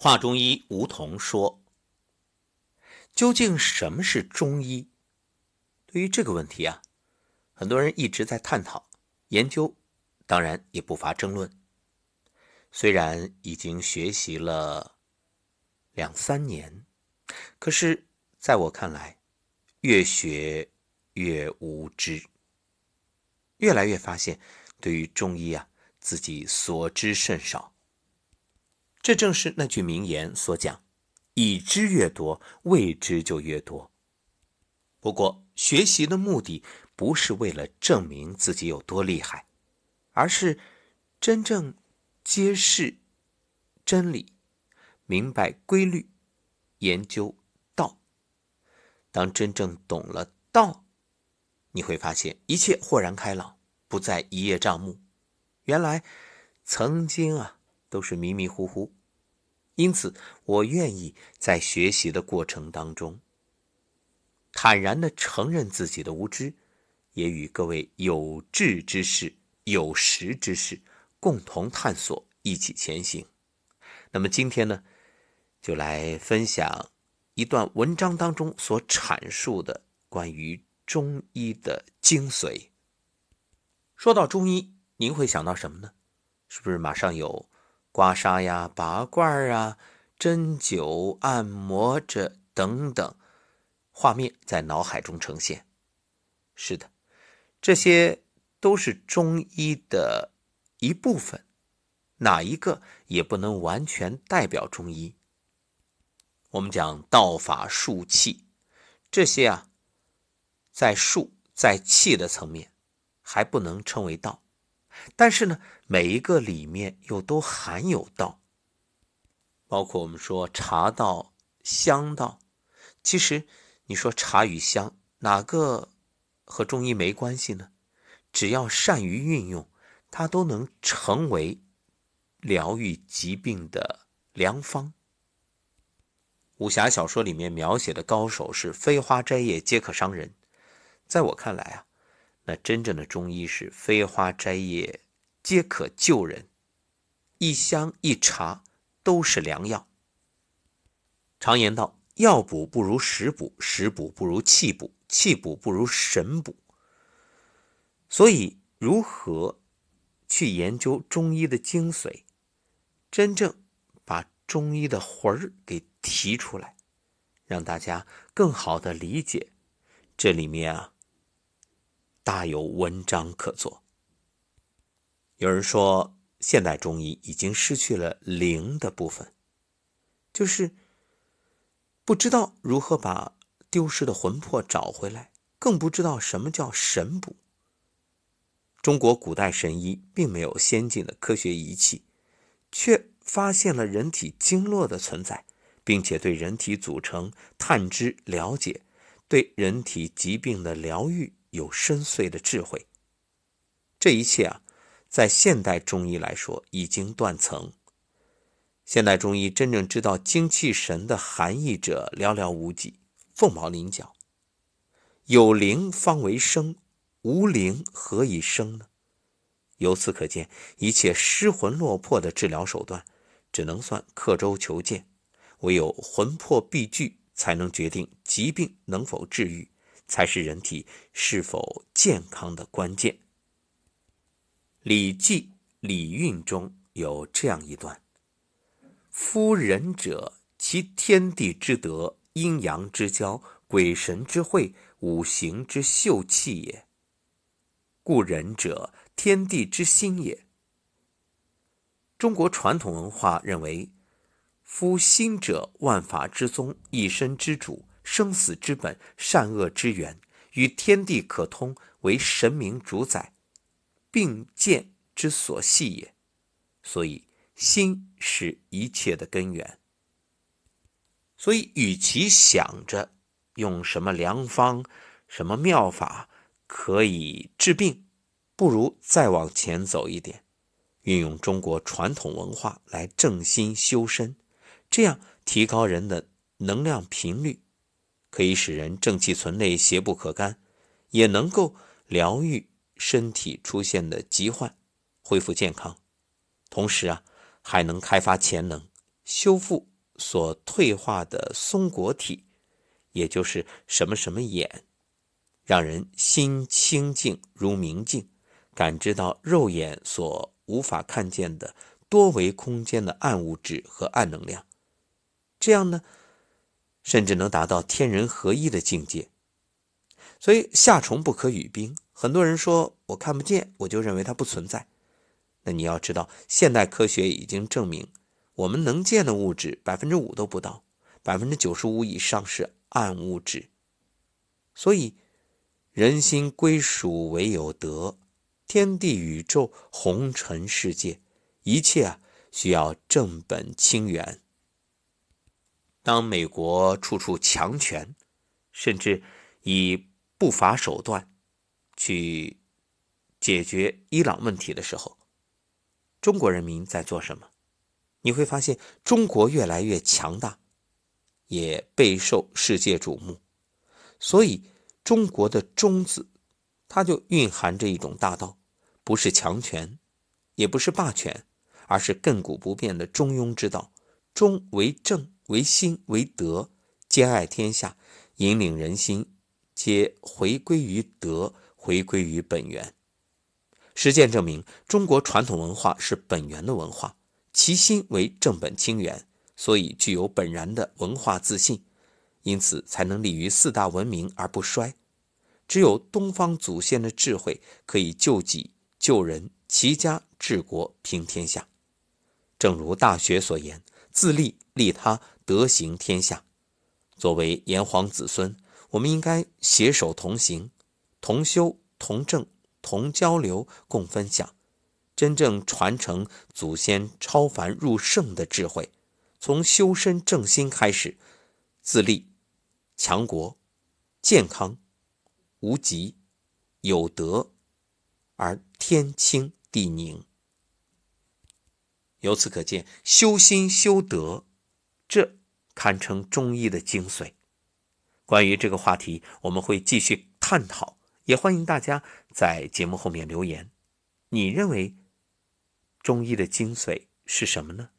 华中医吴桐说：“究竟什么是中医？对于这个问题啊，很多人一直在探讨研究，当然也不乏争论。虽然已经学习了两三年，可是在我看来，越学越无知，越来越发现对于中医啊，自己所知甚少。”这正是那句名言所讲：“已知越多，未知就越多。”不过，学习的目的不是为了证明自己有多厉害，而是真正揭示真理、明白规律、研究道。当真正懂了道，你会发现一切豁然开朗，不再一叶障目。原来，曾经啊。都是迷迷糊糊，因此我愿意在学习的过程当中，坦然的承认自己的无知，也与各位有志之士、有识之士共同探索，一起前行。那么今天呢，就来分享一段文章当中所阐述的关于中医的精髓。说到中医，您会想到什么呢？是不是马上有？刮痧呀，拔罐啊，针灸、按摩这等等，画面在脑海中呈现。是的，这些都是中医的一部分，哪一个也不能完全代表中医。我们讲道法术气，这些啊，在术在气的层面，还不能称为道。但是呢，每一个里面又都含有道，包括我们说茶道、香道。其实你说茶与香哪个和中医没关系呢？只要善于运用，它都能成为疗愈疾病的良方。武侠小说里面描写的高手是飞花摘叶皆可伤人，在我看来啊。那真正的中医是飞花摘叶皆可救人，一香一茶都是良药。常言道：药补不如食补，食补不如气补，气补不如神补。所以，如何去研究中医的精髓，真正把中医的魂儿给提出来，让大家更好的理解这里面啊。大有文章可做。有人说，现代中医已经失去了灵的部分，就是不知道如何把丢失的魂魄找回来，更不知道什么叫神补。中国古代神医并没有先进的科学仪器，却发现了人体经络的存在，并且对人体组成探知了解，对人体疾病的疗愈。有深邃的智慧，这一切啊，在现代中医来说已经断层。现代中医真正知道精气神的含义者寥寥无几，凤毛麟角。有灵方为生，无灵何以生呢？由此可见，一切失魂落魄的治疗手段，只能算刻舟求剑。唯有魂魄必聚，才能决定疾病能否治愈。才是人体是否健康的关键。《礼记·礼运》中有这样一段：“夫人者，其天地之德，阴阳之交，鬼神之会，五行之秀气也。故人者，天地之心也。”中国传统文化认为，夫心者，万法之宗，一身之主。生死之本，善恶之源，与天地可通，为神明主宰，并见之所系也。所以，心是一切的根源。所以，与其想着用什么良方、什么妙法可以治病，不如再往前走一点，运用中国传统文化来正心修身，这样提高人的能量频率。可以使人正气存内，邪不可干，也能够疗愈身体出现的疾患，恢复健康。同时啊，还能开发潜能，修复所退化的松果体，也就是什么什么眼，让人心清净如明镜，感知到肉眼所无法看见的多维空间的暗物质和暗能量。这样呢，甚至能达到天人合一的境界。所以夏虫不可语冰。很多人说我看不见，我就认为它不存在。那你要知道，现代科学已经证明，我们能见的物质百分之五都不到，百分之九十五以上是暗物质。所以，人心归属唯有德，天地宇宙红尘世界，一切啊需要正本清源。当美国处处强权，甚至以不法手段去解决伊朗问题的时候，中国人民在做什么？你会发现，中国越来越强大，也备受世界瞩目。所以，中国的“中”字，它就蕴含着一种大道，不是强权，也不是霸权，而是亘古不变的中庸之道。中为正。为心为德，兼爱天下，引领人心，皆回归于德，回归于本源。实践证明，中国传统文化是本源的文化，其心为正本清源，所以具有本然的文化自信，因此才能立于四大文明而不衰。只有东方祖先的智慧，可以救己救人、齐家治国平天下。正如《大学》所言：“自利利他。”德行天下，作为炎黄子孙，我们应该携手同行，同修同正同交流共分享，真正传承祖先超凡入圣的智慧。从修身正心开始，自立强国，健康无极，有德而天清地宁。由此可见，修心修德，这。堪称中医的精髓。关于这个话题，我们会继续探讨，也欢迎大家在节目后面留言。你认为中医的精髓是什么呢？